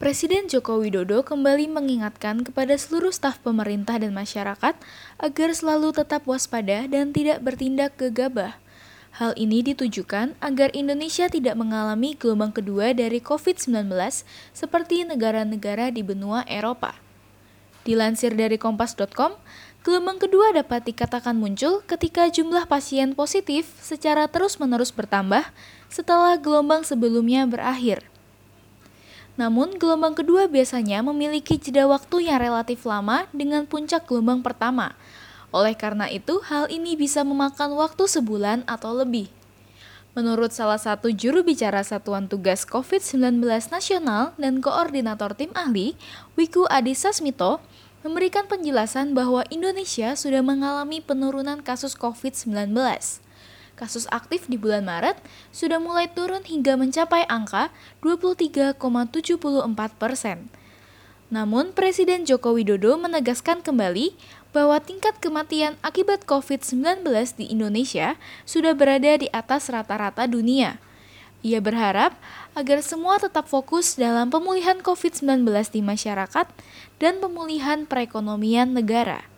Presiden Joko Widodo kembali mengingatkan kepada seluruh staf pemerintah dan masyarakat agar selalu tetap waspada dan tidak bertindak gegabah. Hal ini ditujukan agar Indonesia tidak mengalami gelombang kedua dari COVID-19 seperti negara-negara di benua Eropa. Dilansir dari kompas.com, gelombang kedua dapat dikatakan muncul ketika jumlah pasien positif secara terus-menerus bertambah setelah gelombang sebelumnya berakhir. Namun, gelombang kedua biasanya memiliki jeda waktu yang relatif lama dengan puncak gelombang pertama. Oleh karena itu, hal ini bisa memakan waktu sebulan atau lebih. Menurut salah satu juru bicara Satuan Tugas COVID-19 Nasional dan Koordinator Tim Ahli, Wiku Adhisa Smito, memberikan penjelasan bahwa Indonesia sudah mengalami penurunan kasus COVID-19 kasus aktif di bulan Maret sudah mulai turun hingga mencapai angka 23,74 persen. Namun, Presiden Joko Widodo menegaskan kembali bahwa tingkat kematian akibat COVID-19 di Indonesia sudah berada di atas rata-rata dunia. Ia berharap agar semua tetap fokus dalam pemulihan COVID-19 di masyarakat dan pemulihan perekonomian negara.